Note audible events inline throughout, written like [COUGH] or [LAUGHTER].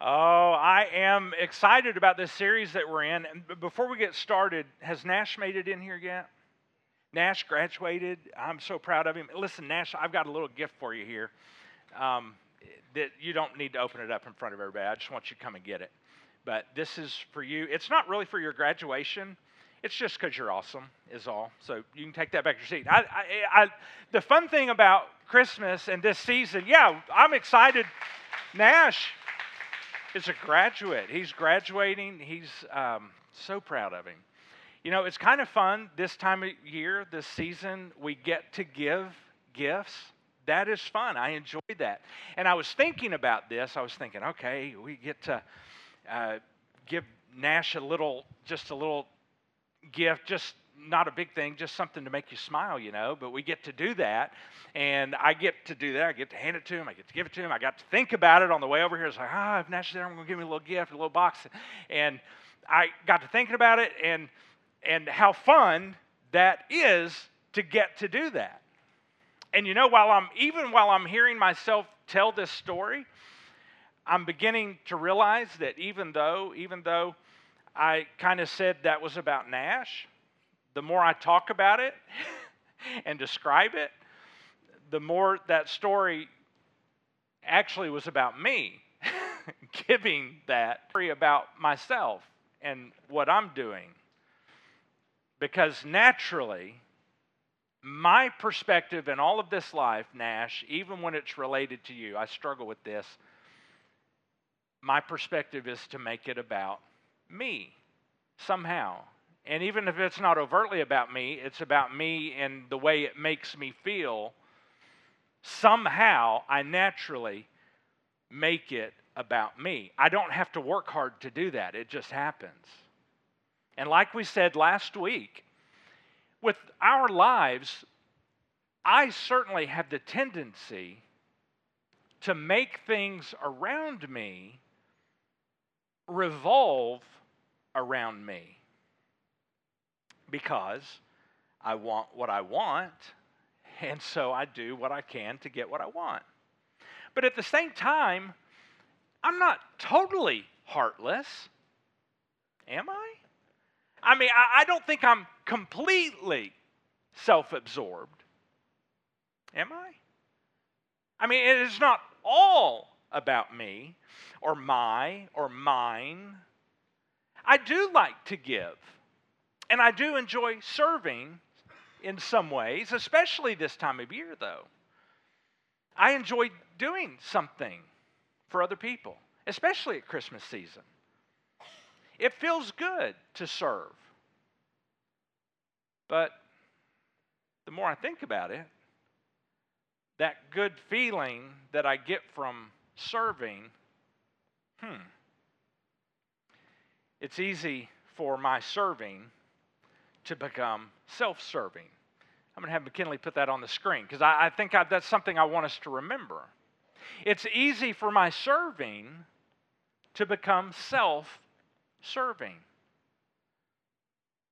Oh, I am excited about this series that we're in. And before we get started, has Nash made it in here yet? Nash graduated. I'm so proud of him. Listen, Nash, I've got a little gift for you here. Um, that you don't need to open it up in front of everybody. I just want you to come and get it. But this is for you. It's not really for your graduation. It's just because you're awesome, is all. So you can take that back to your seat. I, I, I, the fun thing about Christmas and this season, yeah, I'm excited. Nash is a graduate. He's graduating. He's um, so proud of him. You know, it's kind of fun this time of year, this season, we get to give gifts. That is fun. I enjoy that. And I was thinking about this. I was thinking, okay, we get to uh, give Nash a little, just a little gift, just not a big thing, just something to make you smile, you know. But we get to do that, and I get to do that. I get to hand it to him. I get to give it to him. I got to think about it on the way over here. It's like, ah, oh, if Nash is there, I'm going to give me a little gift, a little box, and I got to thinking about it, and and how fun that is to get to do that. And you know, while I'm even while I'm hearing myself tell this story, I'm beginning to realize that even though, even though I kind of said that was about Nash, the more I talk about it [LAUGHS] and describe it, the more that story actually was about me [LAUGHS] giving that story about myself and what I'm doing. Because naturally, my perspective in all of this life, Nash, even when it's related to you, I struggle with this. My perspective is to make it about me somehow. And even if it's not overtly about me, it's about me and the way it makes me feel. Somehow, I naturally make it about me. I don't have to work hard to do that, it just happens. And like we said last week, with our lives, I certainly have the tendency to make things around me revolve around me because I want what I want, and so I do what I can to get what I want. But at the same time, I'm not totally heartless, am I? I mean, I, I don't think I'm completely self absorbed, am I? I mean, it is not all about me or my or mine. I do like to give. And I do enjoy serving in some ways, especially this time of year, though. I enjoy doing something for other people, especially at Christmas season. It feels good to serve. But the more I think about it, that good feeling that I get from serving, hmm, it's easy for my serving to become self serving. I'm going to have McKinley put that on the screen because I, I, think I, that's something I want us to remember. It's easy for my serving to become self serving.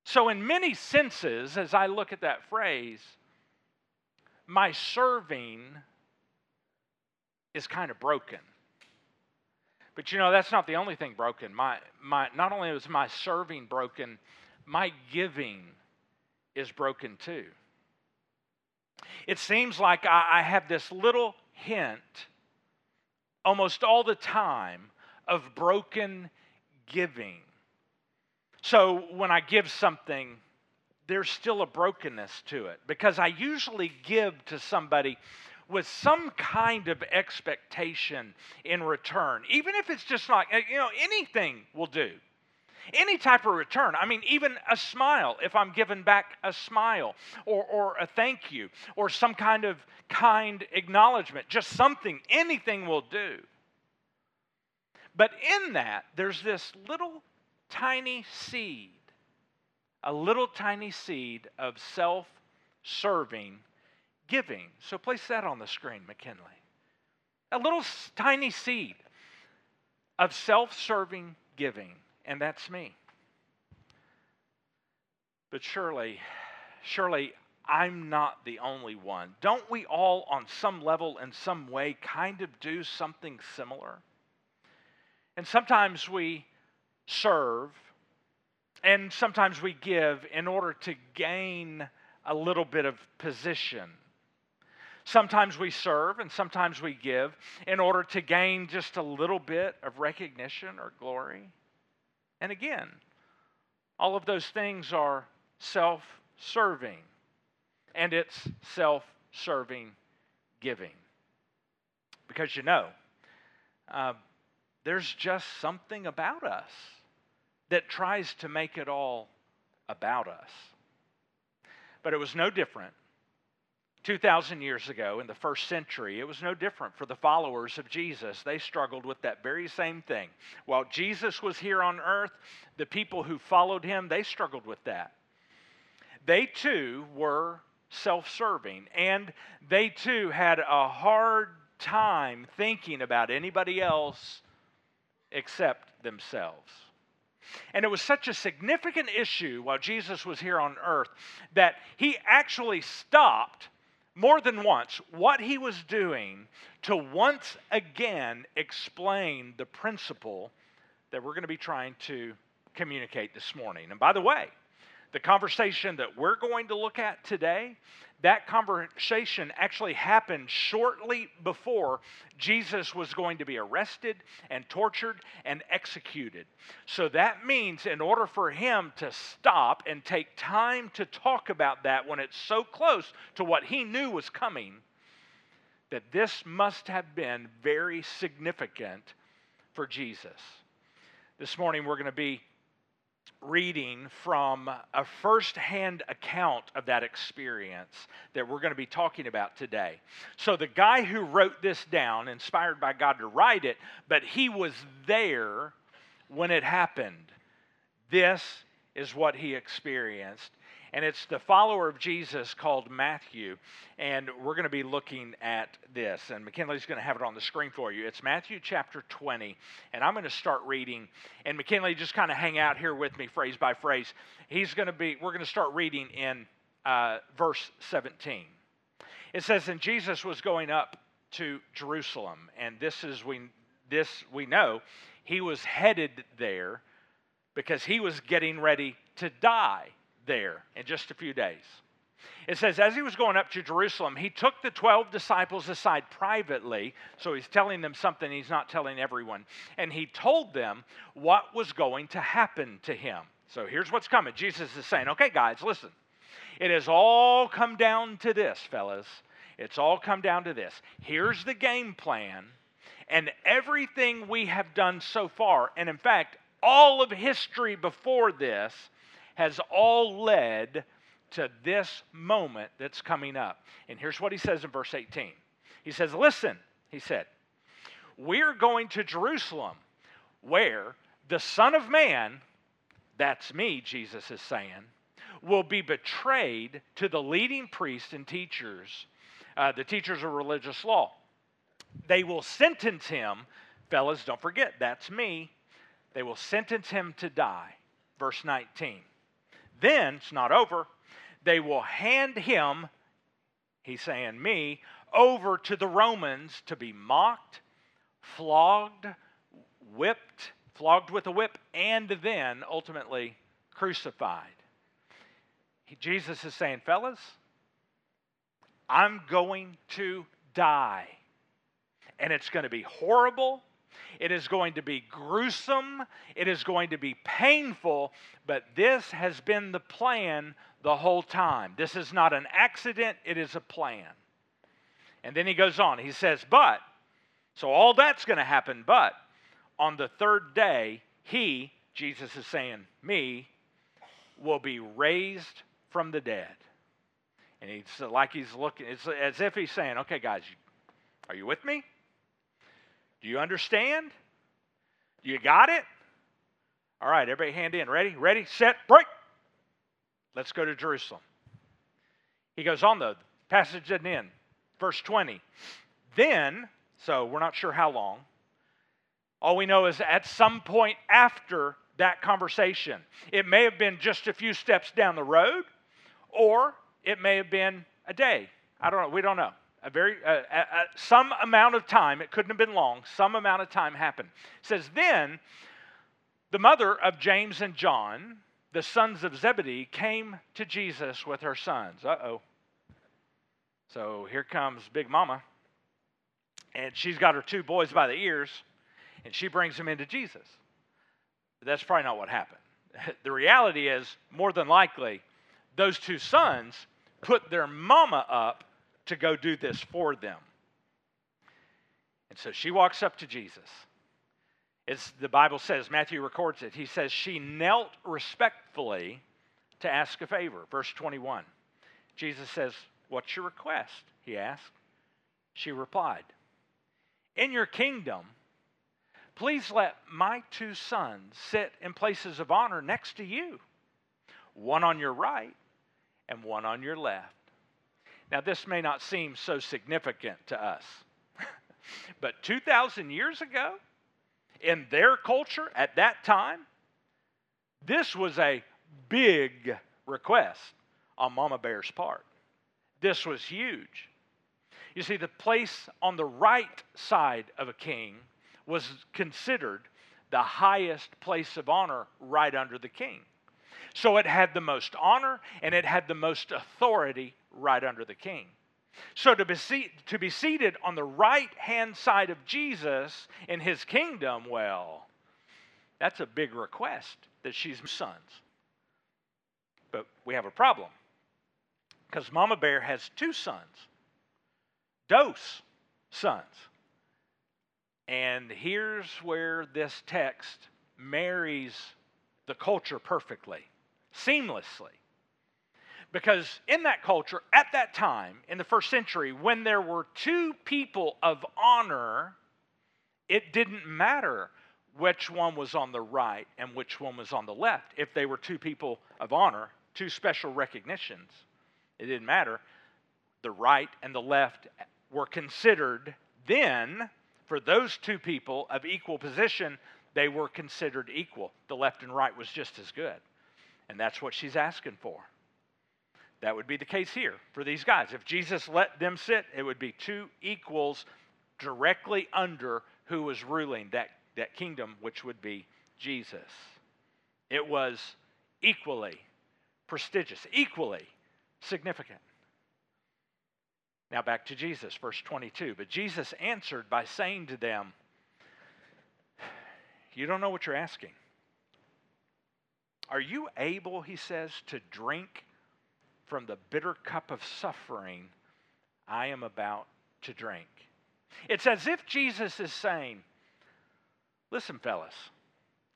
So, in many senses, as I look at that phrase, my serving is kind of broken. But you know, that's not the only thing broken. My, my, not only is my serving broken, my giving is broken too. It seems like I, I have this little hint almost all the time of broken giving. So when I give something, there's still a brokenness to it because I usually give to somebody with some kind of expectation in return, even if it's just like, you know, anything will do. Any type of return. I mean, even a smile, if I'm given back a smile or, or a thank you or some kind of kind acknowledgement, just something, anything will do. But in that, there's this little tiny seed, a little tiny seed of self serving giving. So place that on the screen, McKinley. A little tiny seed of self serving giving and that's me. But surely, surely I'm not the only one. Don't we all, on some level, in some way, kind of do something similar? And sometimes we serve and sometimes we give in order to gain a little bit of position. Sometimes we serve and sometimes we give in order to gain just a little bit of recognition or glory. And again, all of those things are self serving, and it's self serving giving. Because you know, uh, there's just something about us that tries to make it all about us. But it was no different 2,000 years ago in the first century, it was no different for the followers of Jesus. They struggled with that very same thing. While Jesus was here on earth, the people who followed him, they struggled with that. They too were self serving, and they too had a hard time thinking about anybody else except themselves. And it was such a significant issue while Jesus was here on earth that he actually stopped more than once what he was doing to once again explain the principle that we're going to be trying to communicate this morning. And by the way, the conversation that we're going to look at today that conversation actually happened shortly before Jesus was going to be arrested and tortured and executed. So that means, in order for him to stop and take time to talk about that when it's so close to what he knew was coming, that this must have been very significant for Jesus. This morning, we're going to be reading from a first-hand account of that experience that we're going to be talking about today. So the guy who wrote this down, inspired by God to write it, but he was there when it happened. This is what he experienced and it's the follower of Jesus called Matthew. And we're going to be looking at this. And McKinley's going to have it on the screen for you. It's Matthew chapter 20. And I'm going to start reading. And McKinley, just kind of hang out here with me phrase by phrase. He's going to be, we're going to start reading in uh, verse 17. It says, And Jesus was going up to Jerusalem. And this is, we, this we know, he was headed there because he was getting ready to die there in just a few days. It says, as he was going up to Jerusalem, he took the 12 disciples aside privately. So he's telling them something he's not telling everyone. And he told them what was going to happen to him. So here's what's coming. Jesus is saying, okay, guys, listen. It has all come down to this, fellas. It's all come down to this. Here's the game plan. And everything we have done so far, and in fact, all of history before this, has all led to this moment that's coming up. And here's what he says in verse 18 He says, Listen, he said, we're going to Jerusalem where the Son of Man, that's me, Jesus is saying, will be betrayed to the leading priests and teachers, uh, the teachers of religious law. They will sentence him, fellas, don't forget, that's me. They will sentence him to die. Verse 19. Then it's not over. They will hand him, he's saying me, over to the Romans to be mocked, flogged, whipped, flogged with a whip, and then ultimately crucified. Jesus is saying, fellas, I'm going to die. And it's going to be horrible. It is going to be gruesome. It is going to be painful, but this has been the plan the whole time. This is not an accident, it is a plan. And then he goes on. He says, But, so all that's going to happen, but on the third day, he, Jesus is saying, me, will be raised from the dead. And he's like he's looking, it's as if he's saying, Okay, guys, are you with me? Do you understand? You got it? All right, everybody hand in. Ready? Ready, set, break. Let's go to Jerusalem. He goes on, though. Passage doesn't end. Verse 20. Then, so we're not sure how long, all we know is at some point after that conversation, it may have been just a few steps down the road, or it may have been a day. I don't know. We don't know. A very uh, some amount of time. It couldn't have been long. Some amount of time happened. It says then, the mother of James and John, the sons of Zebedee, came to Jesus with her sons. Uh oh. So here comes Big Mama, and she's got her two boys by the ears, and she brings them into Jesus. That's probably not what happened. [LAUGHS] The reality is, more than likely, those two sons put their mama up to go do this for them. And so she walks up to Jesus. As the Bible says, Matthew records it. He says, She knelt respectfully to ask a favor. Verse 21. Jesus says, What's your request? He asked. She replied, In your kingdom, please let my two sons sit in places of honor next to you, one on your right and one on your left. Now, this may not seem so significant to us, [LAUGHS] but 2,000 years ago, in their culture at that time, this was a big request on Mama Bear's part. This was huge. You see, the place on the right side of a king was considered the highest place of honor right under the king. So it had the most honor and it had the most authority right under the king. So to be, se- to be seated on the right hand side of Jesus in his kingdom, well, that's a big request that she's sons. But we have a problem because Mama Bear has two sons, Dos sons. And here's where this text marries the culture perfectly seamlessly. Because in that culture, at that time, in the first century, when there were two people of honor, it didn't matter which one was on the right and which one was on the left. If they were two people of honor, two special recognitions, it didn't matter. The right and the left were considered then, for those two people of equal position, they were considered equal. The left and right was just as good. And that's what she's asking for. That would be the case here for these guys. If Jesus let them sit, it would be two equals directly under who was ruling that, that kingdom, which would be Jesus. It was equally prestigious, equally significant. Now back to Jesus, verse 22. But Jesus answered by saying to them, You don't know what you're asking. Are you able, he says, to drink from the bitter cup of suffering I am about to drink? It's as if Jesus is saying, Listen, fellas,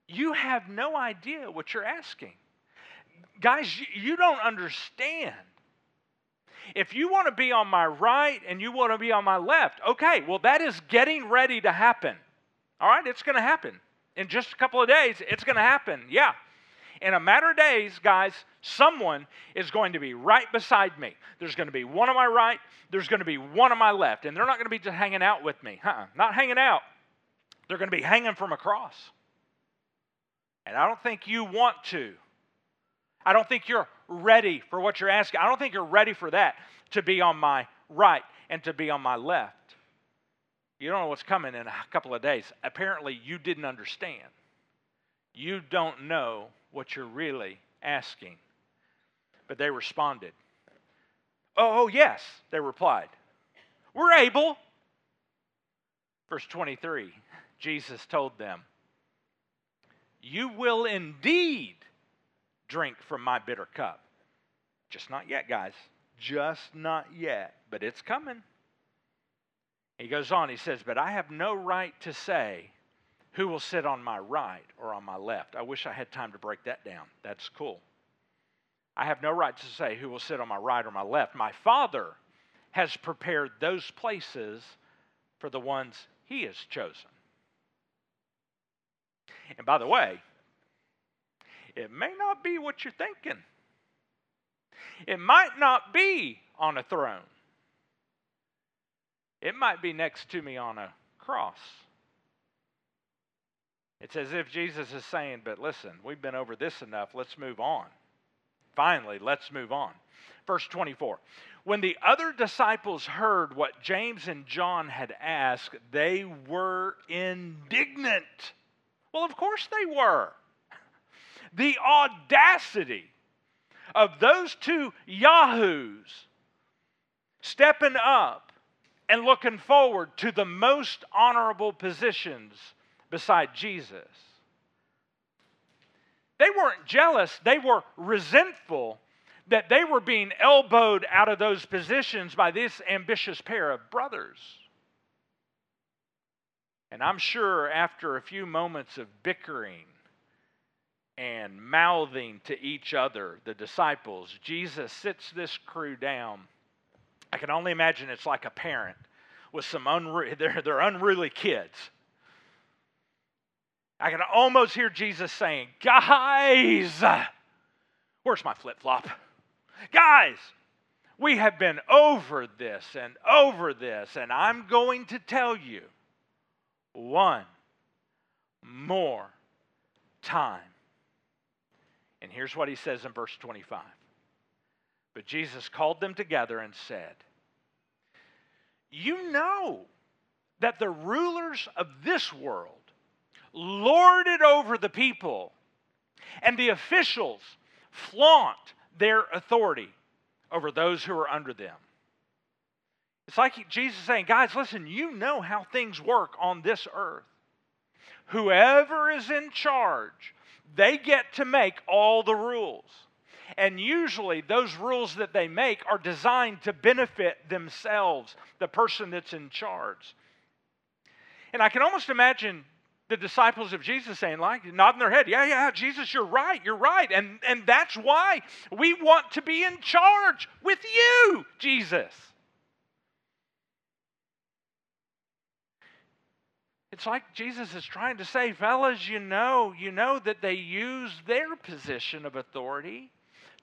you have no idea what you're asking. Guys, you don't understand. If you want to be on my right and you want to be on my left, okay, well, that is getting ready to happen. All right, it's going to happen. In just a couple of days, it's going to happen. Yeah. In a matter of days, guys, someone is going to be right beside me. There's going to be one on my right, there's going to be one on my left, and they're not going to be just hanging out with me. Uh-uh, not hanging out. They're going to be hanging from a cross. And I don't think you want to. I don't think you're ready for what you're asking. I don't think you're ready for that to be on my right and to be on my left. You don't know what's coming in a couple of days. Apparently, you didn't understand. You don't know what you're really asking. But they responded, Oh, oh yes, they replied. We're able. Verse 23, Jesus told them, You will indeed drink from my bitter cup. Just not yet, guys. Just not yet, but it's coming. He goes on, he says, But I have no right to say who will sit on my right or on my left. I wish I had time to break that down. That's cool. I have no right to say who will sit on my right or my left. My Father has prepared those places for the ones He has chosen. And by the way, it may not be what you're thinking. It might not be on a throne. It might be next to me on a cross. It's as if Jesus is saying, but listen, we've been over this enough. Let's move on. finally, let's move on. Verse 24. When the other disciples heard what James and John had asked, they were indignant. Well, of course they were. The audacity of those two yahoos stepping up and looking forward to the most honorable positions beside Jesus. They weren't jealous, they were resentful that they were being elbowed out of those positions by this ambitious pair of brothers. And I'm sure after a few moments of bickering and mouthing to each other, the disciples, Jesus sits this crew down. I can only imagine it's like a parent with some unruly, [LAUGHS] they're, they're unruly kids. I can almost hear Jesus saying, Guys, where's my flip flop? Guys, we have been over this and over this, and I'm going to tell you one more time. And here's what he says in verse 25. But Jesus called them together and said, You know that the rulers of this world lord it over the people, and the officials flaunt their authority over those who are under them. It's like Jesus saying, guys, listen, you know how things work on this earth. Whoever is in charge, they get to make all the rules. And usually, those rules that they make are designed to benefit themselves, the person that's in charge. And I can almost imagine the disciples of Jesus saying, like, nodding their head, yeah, yeah, Jesus, you're right, you're right. And, and that's why we want to be in charge with you, Jesus. It's like Jesus is trying to say, fellas, you know, you know that they use their position of authority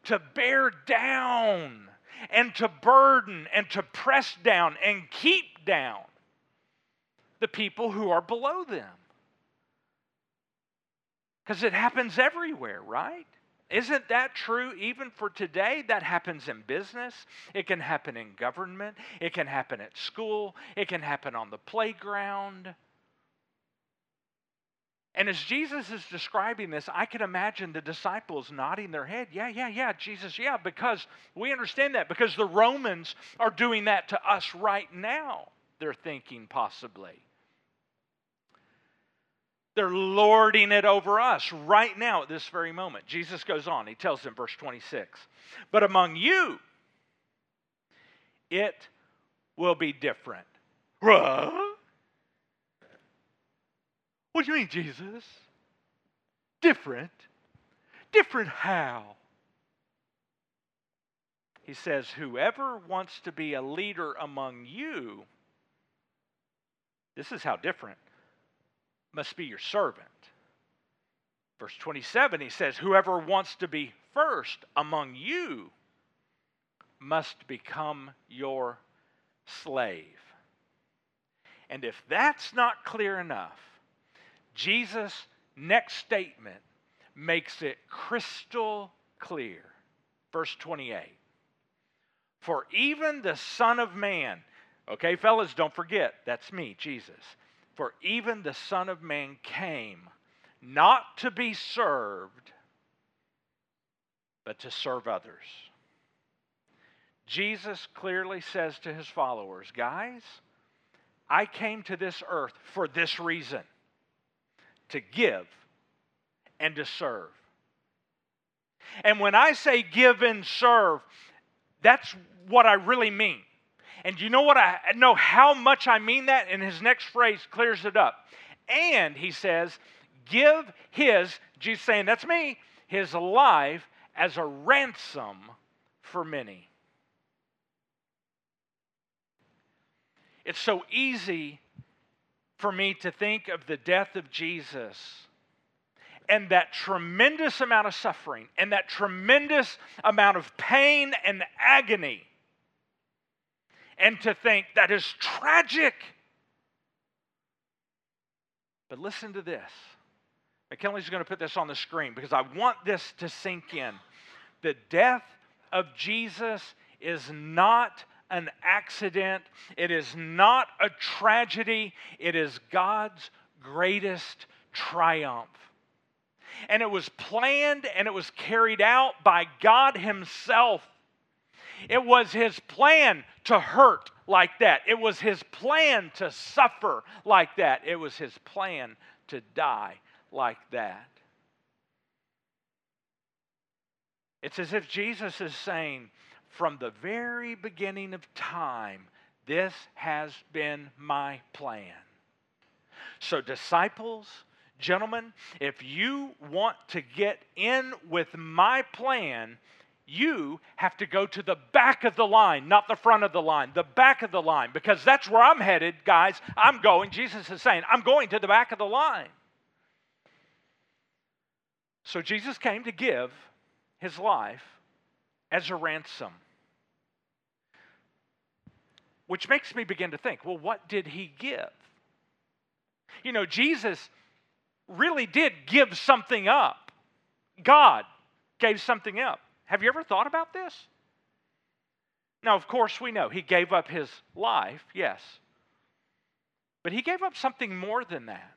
to bear down and to burden and to press down and keep down the people who are below them. Because it happens everywhere, right? Isn't that true even for today? That happens in business. It can happen in government. It can happen at school. It can happen on the playground. And as Jesus is describing this, I can imagine the disciples nodding their head. Yeah, yeah, yeah, Jesus, yeah, because we understand that. Because the Romans are doing that to us right now, they're thinking possibly. They're lording it over us right now at this very moment. Jesus goes on, he tells them, verse 26, but among you, it will be different. What do you mean, Jesus? Different? Different how? He says, Whoever wants to be a leader among you, this is how different must be your servant. Verse 27, he says, Whoever wants to be first among you must become your slave. And if that's not clear enough, Jesus' next statement makes it crystal clear. Verse 28 For even the Son of Man, okay, fellas, don't forget, that's me, Jesus. For even the Son of Man came not to be served, but to serve others. Jesus clearly says to his followers, guys, I came to this earth for this reason to give and to serve. And when I say give and serve, that's what I really mean. And you know what? I know how much I mean that, and his next phrase clears it up. And he says, Give his, Jesus saying, That's me, his life as a ransom for many. It's so easy for me to think of the death of Jesus and that tremendous amount of suffering and that tremendous amount of pain and agony and to think that is tragic. But listen to this. McKinley's going to put this on the screen because I want this to sink in. the death of Jesus is not an accident, it is not a tragedy, it is God's greatest triumph. And it was planned and it was carried out by God Himself. It was His plan to hurt like that. It was His plan to suffer like that. It was His plan to die like that. It's as if Jesus is saying, from the very beginning of time, this has been my plan. So, disciples, gentlemen, if you want to get in with my plan, you have to go to the back of the line, not the front of the line, the back of the line, because that's where I'm headed, guys. I'm going. Jesus is saying, I'm going to the back of the line. So Jesus came to give his life as a ransom. Which makes me begin to think well, what did he give? You know, Jesus really did give something up. God gave something up. Have you ever thought about this? Now, of course, we know he gave up his life, yes. But he gave up something more than that.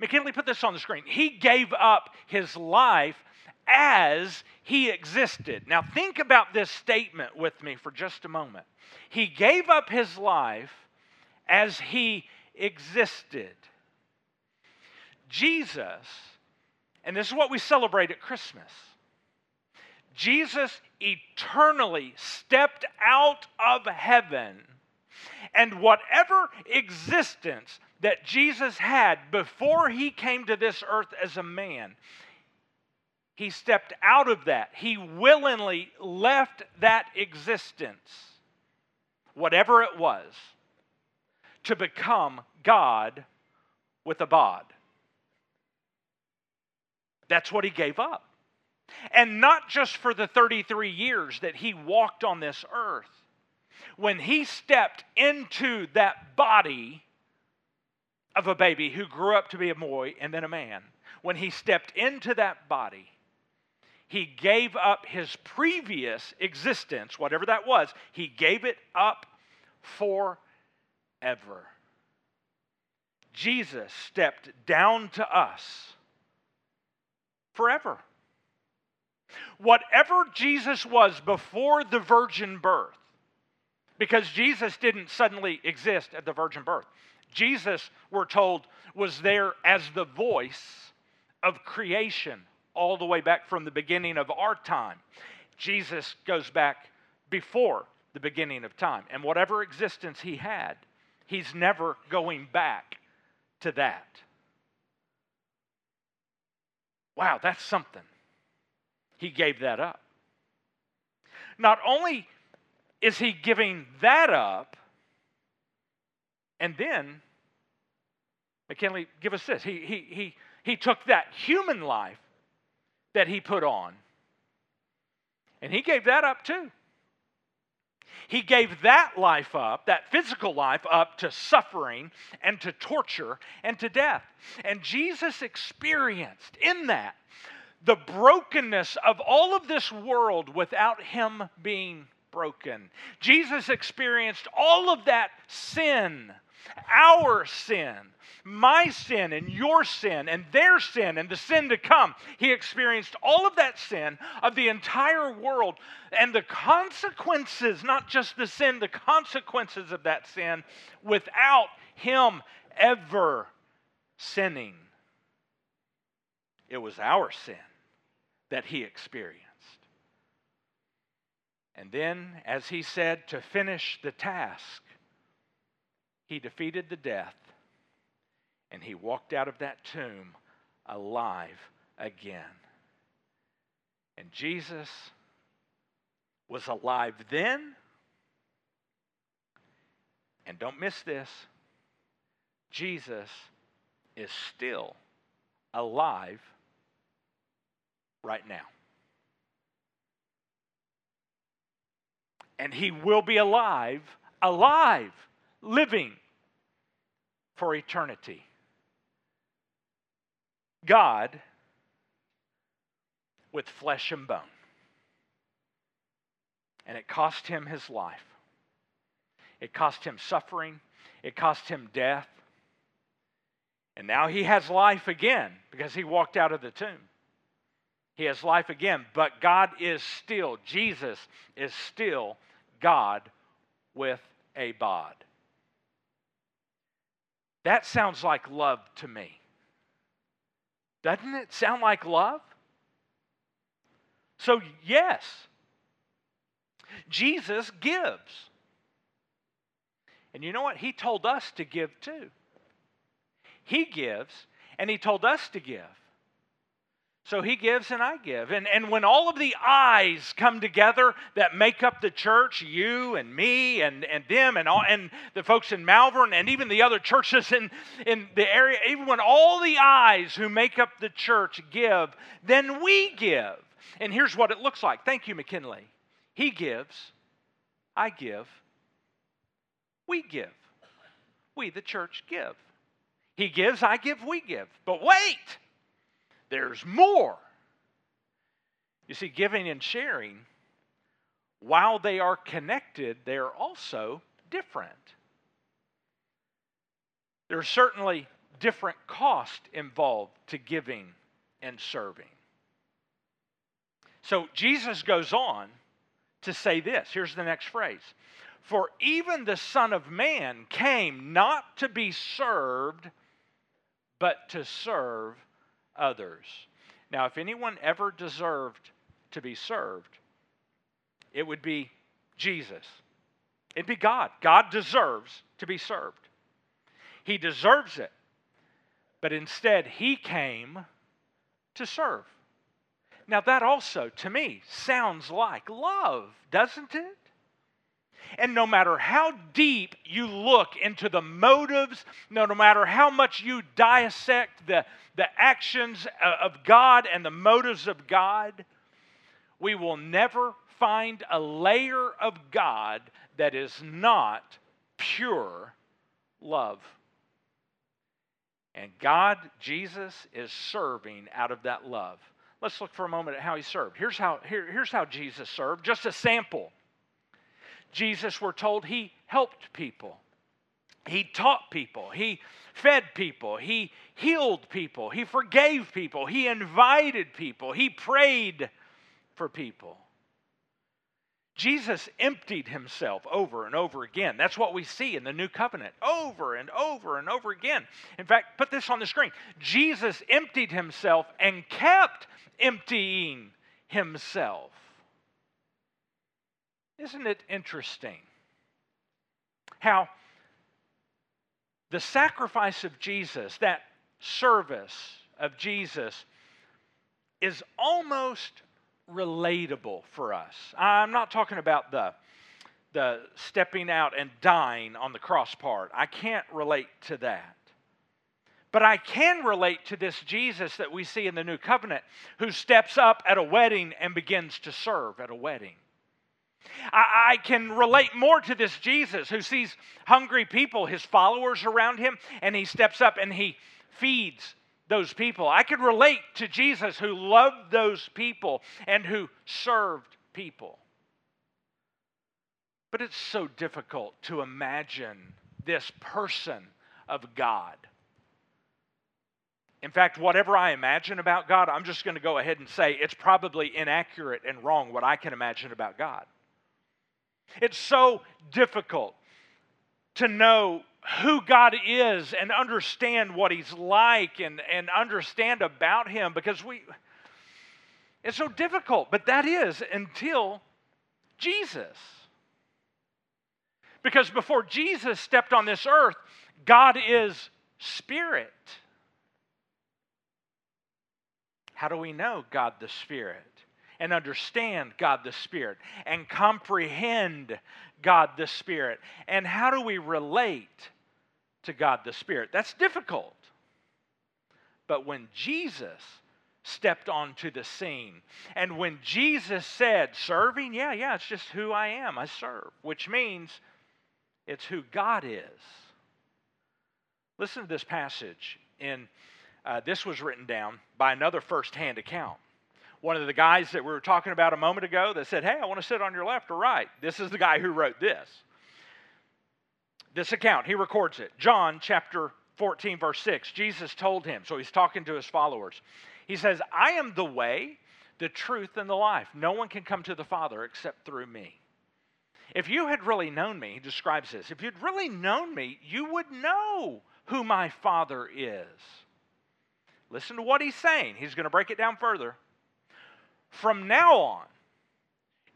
McKinley put this on the screen. He gave up his life as he existed. Now, think about this statement with me for just a moment. He gave up his life as he existed. Jesus, and this is what we celebrate at Christmas, Jesus eternally stepped out of heaven, and whatever existence that Jesus had before he came to this earth as a man, he stepped out of that. He willingly left that existence, whatever it was, to become God with a bod. That's what he gave up. And not just for the 33 years that he walked on this earth. When he stepped into that body of a baby who grew up to be a boy and then a man, when he stepped into that body, he gave up his previous existence, whatever that was, he gave it up forever. Jesus stepped down to us forever. Whatever Jesus was before the virgin birth, because Jesus didn't suddenly exist at the virgin birth. Jesus, we're told, was there as the voice of creation all the way back from the beginning of our time. Jesus goes back before the beginning of time. And whatever existence he had, he's never going back to that. Wow, that's something. He gave that up. Not only is he giving that up, and then, McKinley, give us this. He, he, he, he took that human life that he put on. And he gave that up too. He gave that life up, that physical life up to suffering and to torture and to death. And Jesus experienced in that the brokenness of all of this world without him being broken. Jesus experienced all of that sin, our sin, my sin and your sin and their sin and the sin to come. He experienced all of that sin of the entire world and the consequences, not just the sin, the consequences of that sin without him ever sinning. It was our sin that he experienced. And then, as he said, to finish the task, he defeated the death and he walked out of that tomb alive again. And Jesus was alive then. And don't miss this Jesus is still alive right now. And he will be alive, alive, living for eternity. God with flesh and bone. And it cost him his life. It cost him suffering. It cost him death. And now he has life again because he walked out of the tomb. He has life again, but God is still, Jesus is still God with a bod. That sounds like love to me. Doesn't it sound like love? So, yes, Jesus gives. And you know what? He told us to give too. He gives, and He told us to give. So he gives and I give. And, and when all of the eyes come together that make up the church, you and me and, and them and, all, and the folks in Malvern and even the other churches in, in the area, even when all the eyes who make up the church give, then we give. And here's what it looks like. Thank you, McKinley. He gives, I give, we give. We, the church, give. He gives, I give, we give. But wait! There's more. You see, giving and sharing, while they are connected, they are also different. There's certainly different cost involved to giving and serving. So Jesus goes on to say this. Here's the next phrase For even the Son of Man came not to be served, but to serve others. Now, if anyone ever deserved to be served, it would be Jesus. It'd be God. God deserves to be served. He deserves it. But instead, He came to serve. Now, that also, to me, sounds like love, doesn't it? And no matter how deep you look into the motives, no, no matter how much you dissect the, the actions uh, of God and the motives of God, we will never find a layer of God that is not pure love. And God, Jesus, is serving out of that love. Let's look for a moment at how he served. Here's how, here, here's how Jesus served, just a sample. Jesus, we're told, he helped people. He taught people. He fed people. He healed people. He forgave people. He invited people. He prayed for people. Jesus emptied himself over and over again. That's what we see in the new covenant over and over and over again. In fact, put this on the screen Jesus emptied himself and kept emptying himself. Isn't it interesting how the sacrifice of Jesus, that service of Jesus, is almost relatable for us? I'm not talking about the, the stepping out and dying on the cross part. I can't relate to that. But I can relate to this Jesus that we see in the new covenant who steps up at a wedding and begins to serve at a wedding. I, I, can relate more to this Jesus who sees hungry people, his followers around him, and he steps up and he feeds those people. I can relate to Jesus who loved those people and who served people. But it's so difficult to imagine this person of God. In fact, whatever I imagine about God, I'm just going to go ahead and say it's probably inaccurate and wrong what I can imagine about God. It's so difficult to know who God is and understand what He's like and, and understand about Him because we, it's so difficult, but that is until Jesus. Because before Jesus stepped on this earth, God is spirit. How do we know God the Spirit? And understand God the Spirit and comprehend God the Spirit. And how do we relate to God the Spirit? That's difficult. But when Jesus stepped onto the scene, and when Jesus said, serving, yeah, yeah, it's just who I am, I serve, which means it's who God is. Listen to this passage in uh, this was written down by another first-hand account one of the guys that we were talking about a moment ago that said, Hey, I want to sit on your left or right. This is the guy who wrote this. This account, he records it. John chapter 14, verse 6. Jesus told him, so he's talking to his followers. He says, I am the way, the truth, and the life. No one can come to the Father except through me. If you had really known me, he describes this, if you'd really known me, you would know who my Father is. Listen to what he's saying. He's going to break it down further. From now on,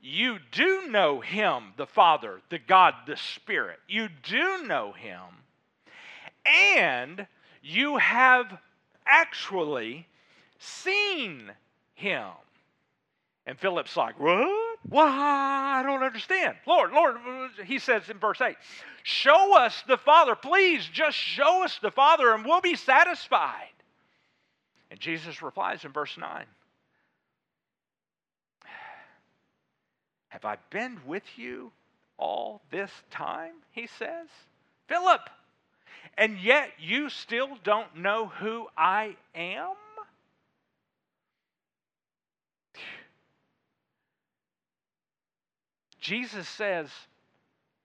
you do know him, the Father, the God, the Spirit. You do know him. And you have actually seen him. And Philip's like, What? Why? I don't understand. Lord, Lord, he says in verse 8, Show us the Father. Please just show us the Father and we'll be satisfied. And Jesus replies in verse 9 Have I been with you all this time? He says. Philip, and yet you still don't know who I am? Jesus says,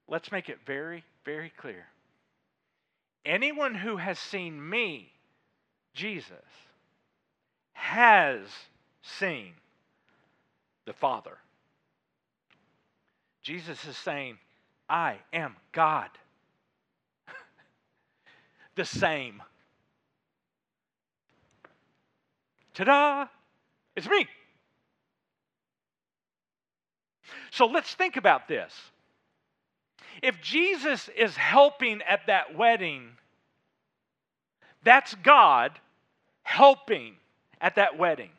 let's make it very, very clear. Anyone who has seen me, Jesus, has seen the Father. Jesus is saying, I am God. [LAUGHS] the same. Ta da! It's me. So let's think about this. If Jesus is helping at that wedding, that's God helping at that wedding.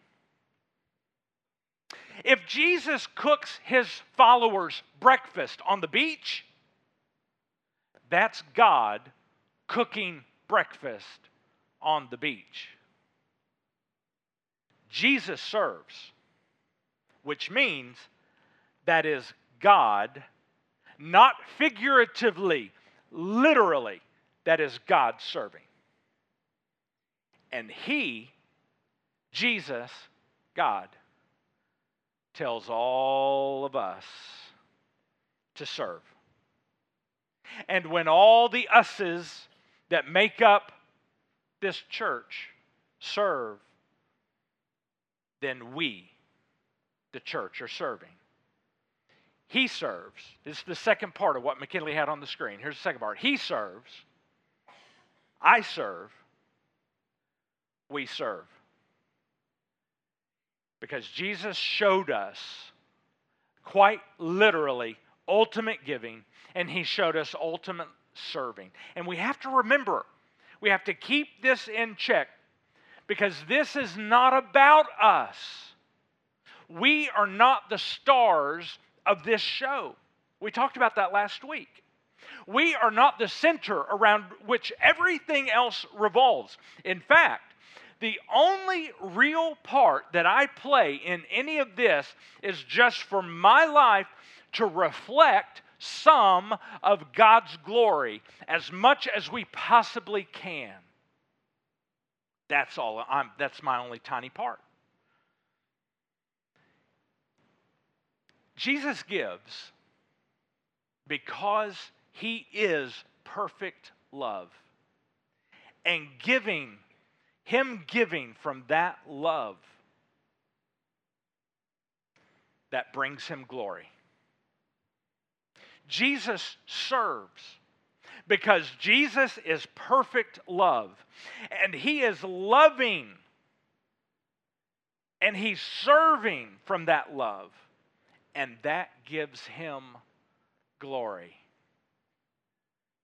If Jesus cooks his followers breakfast on the beach, that's God cooking breakfast on the beach. Jesus serves, which means that is God, not figuratively, literally, that is God serving. And He, Jesus, God, tells all of us to serve. And when all the us's that make up this church serve, then we, the church, are serving. He serves. This is the second part of what McKinley had on the screen. Here's the second part. He serves. I serve. We serve. Because Jesus showed us quite literally ultimate giving, and he showed us ultimate serving. And we have to remember, we have to keep this in check because this is not about us. We are not the stars of this show. We talked about that last week. We are not the center around which everything else revolves. In fact, the only real part that I play in any of this is just for my life to reflect some of God's glory as much as we possibly can. That's all. I'm, that's my only tiny part. Jesus gives because he is perfect love. And giving, him giving from that love, that brings him glory. Jesus serves because Jesus is perfect love and he is loving and he's serving from that love and that gives him glory.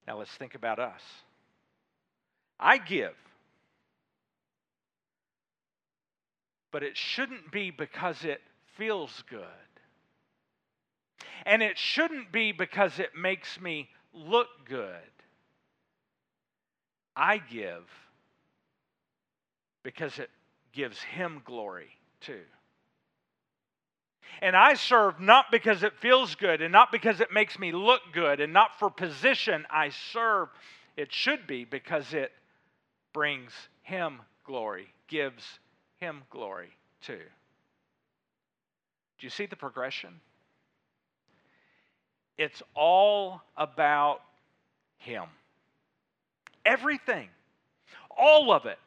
Now let's think about us. I give, but it shouldn't be because it feels good. And it shouldn't be because it makes me look good. I give because it gives Him glory too. And I serve not because it feels good and not because it makes me look good and not for position. I serve, it should be because it brings Him glory, gives Him glory too. Do you see the progression? It's all about Him. Everything, all of it.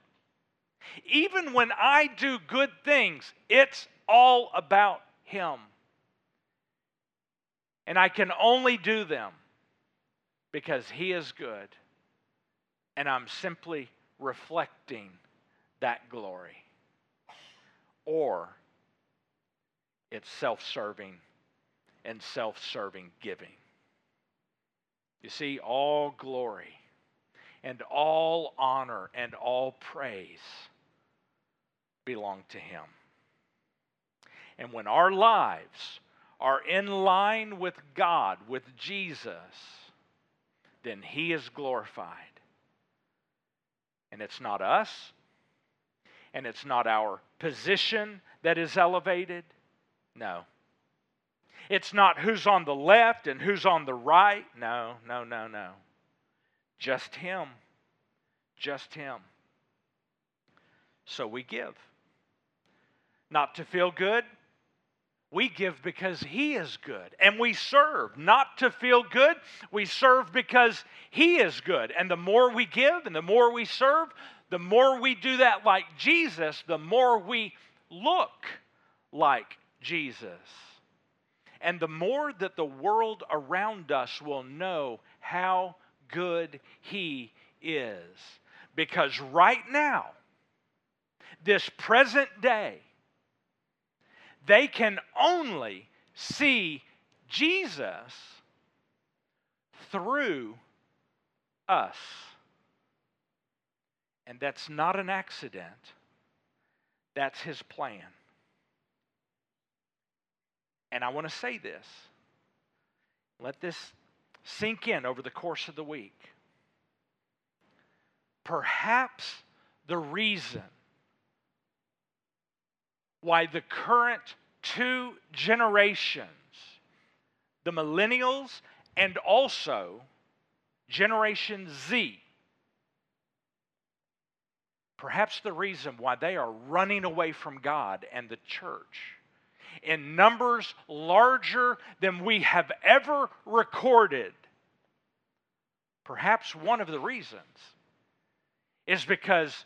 Even when I do good things, it's all about Him. And I can only do them because He is good. And I'm simply reflecting that glory. Or it's self serving and self serving giving. You see, all glory and all honor and all praise belong to Him. And when our lives are in line with God, with Jesus, then He is glorified. And it's not us, and it's not our position that is elevated. No. It's not who's on the left and who's on the right. No, no, no, no. Just Him. Just Him. So we give. Not to feel good, we give because He is good. And we serve not to feel good, we serve because He is good. And the more we give and the more we serve, the more we do that like Jesus, the more we look like Jesus. And the more that the world around us will know how good He is. Because right now, this present day, they can only see Jesus through us. And that's not an accident, that's his plan. And I want to say this. Let this sink in over the course of the week. Perhaps the reason why the current two generations, the millennials and also Generation Z, perhaps the reason why they are running away from God and the church in numbers larger than we have ever recorded. Perhaps one of the reasons is because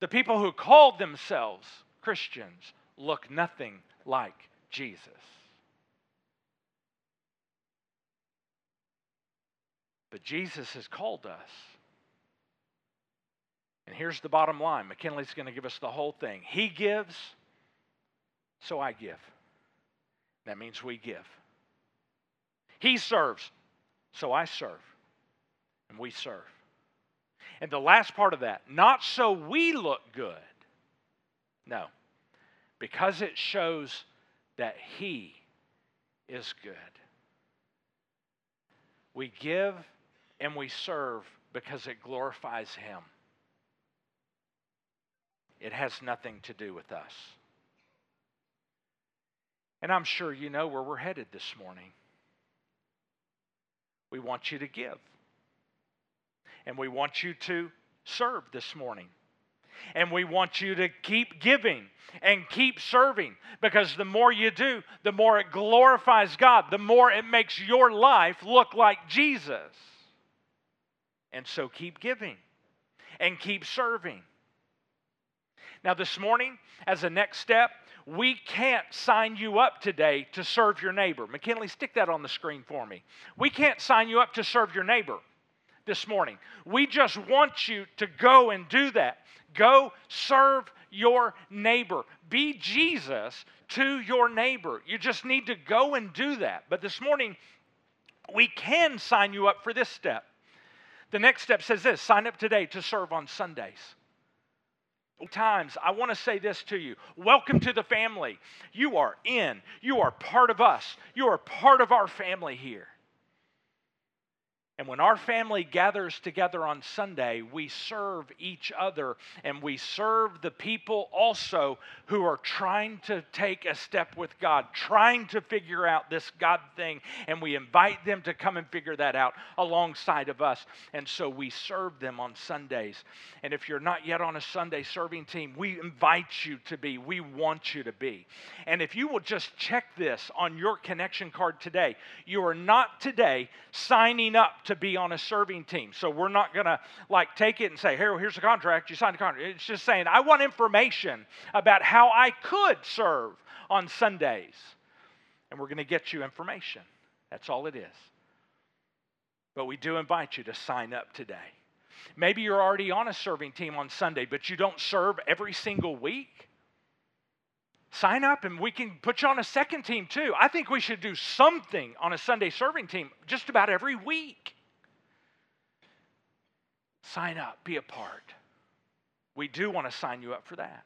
the people who called themselves Christians look nothing like Jesus. But Jesus has called us. And here's the bottom line McKinley's going to give us the whole thing. He gives, so I give. That means we give. He serves, so I serve. And we serve. And the last part of that, not so we look good. No. Because it shows that He is good. We give and we serve because it glorifies Him. It has nothing to do with us. And I'm sure you know where we're headed this morning. We want you to give. And we want you to serve this morning. And we want you to keep giving and keep serving because the more you do, the more it glorifies God, the more it makes your life look like Jesus. And so keep giving and keep serving. Now, this morning, as a next step, we can't sign you up today to serve your neighbor. McKinley, stick that on the screen for me. We can't sign you up to serve your neighbor this morning. We just want you to go and do that. Go serve your neighbor. Be Jesus to your neighbor. You just need to go and do that. But this morning, we can sign you up for this step. The next step says this sign up today to serve on Sundays times, I want to say this to you. Welcome to the family. You are in, you are part of us, you are part of our family here. And when our family gathers together on Sunday, we serve each other and we serve the people also who are trying to take a step with God, trying to figure out this God thing. And we invite them to come and figure that out alongside of us. And so we serve them on Sundays. And if you're not yet on a Sunday serving team, we invite you to be. We want you to be. And if you will just check this on your connection card today, you are not today signing up to be on a serving team. So we're not going to like take it and say, here, here's a contract, you signed the contract. It's just saying, I want information about how I could serve on Sundays. And we're going to get you information. That's all it is. But we do invite you to sign up today. Maybe you're already on a serving team on Sunday, but you don't serve every single week. Sign up and we can put you on a second team too. I think we should do something on a Sunday serving team just about every week. Sign up, be a part. We do want to sign you up for that.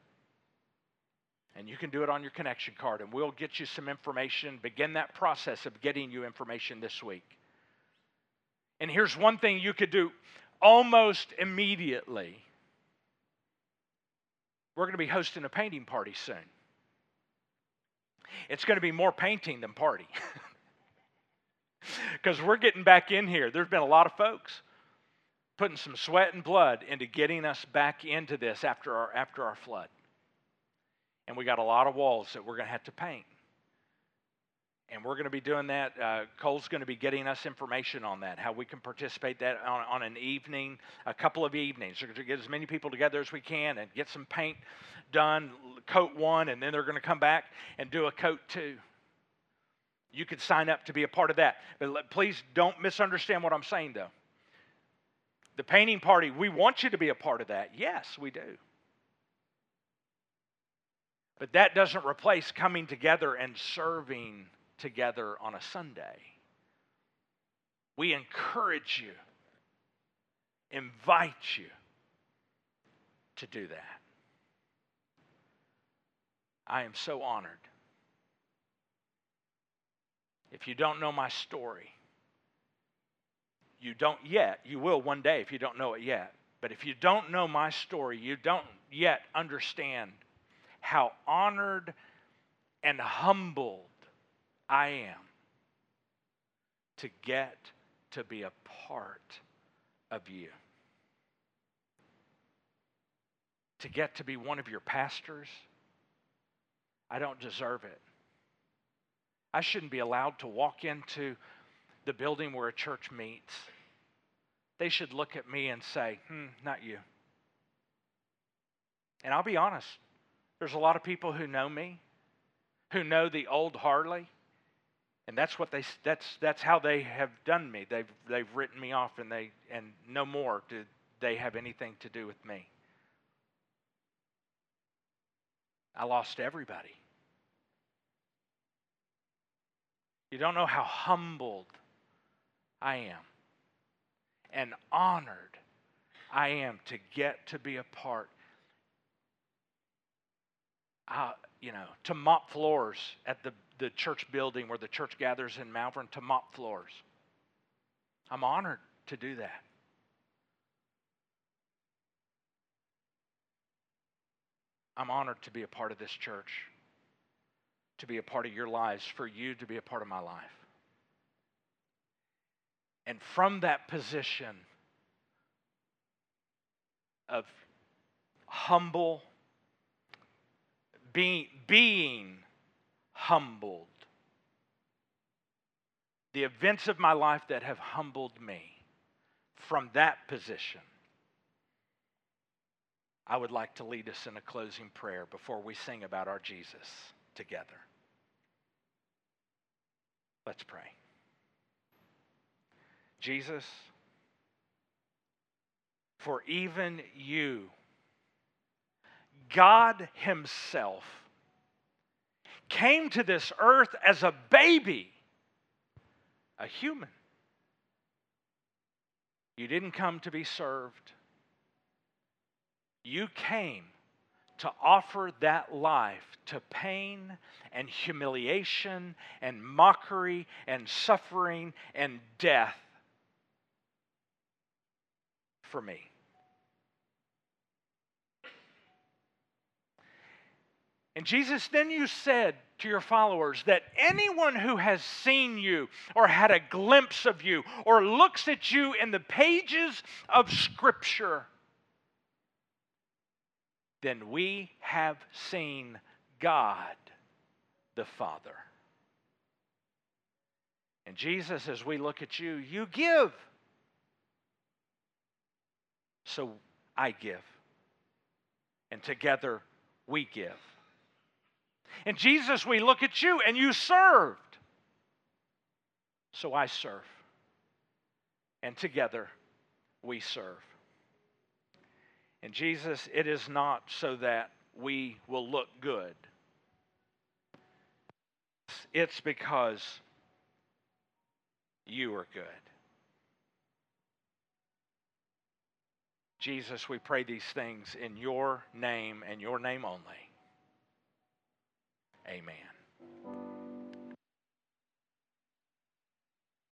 And you can do it on your connection card, and we'll get you some information, begin that process of getting you information this week. And here's one thing you could do almost immediately. We're going to be hosting a painting party soon. It's going to be more painting than party. [LAUGHS] Because we're getting back in here. There's been a lot of folks putting some sweat and blood into getting us back into this after our, after our flood. And we got a lot of walls that we're going to have to paint. And we're going to be doing that. Uh, Cole's going to be getting us information on that, how we can participate that on, on an evening, a couple of evenings, We're going to get as many people together as we can and get some paint done, coat one, and then they're going to come back and do a coat two. You could sign up to be a part of that. But please don't misunderstand what I'm saying, though. The painting party, we want you to be a part of that. Yes, we do. But that doesn't replace coming together and serving together on a Sunday. We encourage you, invite you to do that. I am so honored. If you don't know my story, you don't yet. You will one day if you don't know it yet. But if you don't know my story, you don't yet understand how honored and humbled I am to get to be a part of you. To get to be one of your pastors, I don't deserve it. I shouldn't be allowed to walk into the building where a church meets, they should look at me and say, hmm, not you. And I'll be honest, there's a lot of people who know me, who know the old Harley, and that's what they that's that's how they have done me. They've they've written me off and they and no more did they have anything to do with me. I lost everybody. You don't know how humbled I am. And honored I am to get to be a part. Uh, you know, to mop floors at the, the church building where the church gathers in Malvern, to mop floors. I'm honored to do that. I'm honored to be a part of this church, to be a part of your lives, for you to be a part of my life. And from that position of humble, being, being humbled, the events of my life that have humbled me, from that position, I would like to lead us in a closing prayer before we sing about our Jesus together. Let's pray. Jesus, for even you, God Himself, came to this earth as a baby, a human. You didn't come to be served. You came to offer that life to pain and humiliation and mockery and suffering and death for me. And Jesus, then you said to your followers that anyone who has seen you or had a glimpse of you or looks at you in the pages of Scripture, then we have seen God the Father. And Jesus, as we look at you, you give. So I give. And together we give. And Jesus, we look at you and you served. So I serve. And together we serve. And Jesus, it is not so that we will look good, it's because you are good. Jesus, we pray these things in your name and your name only. Amen.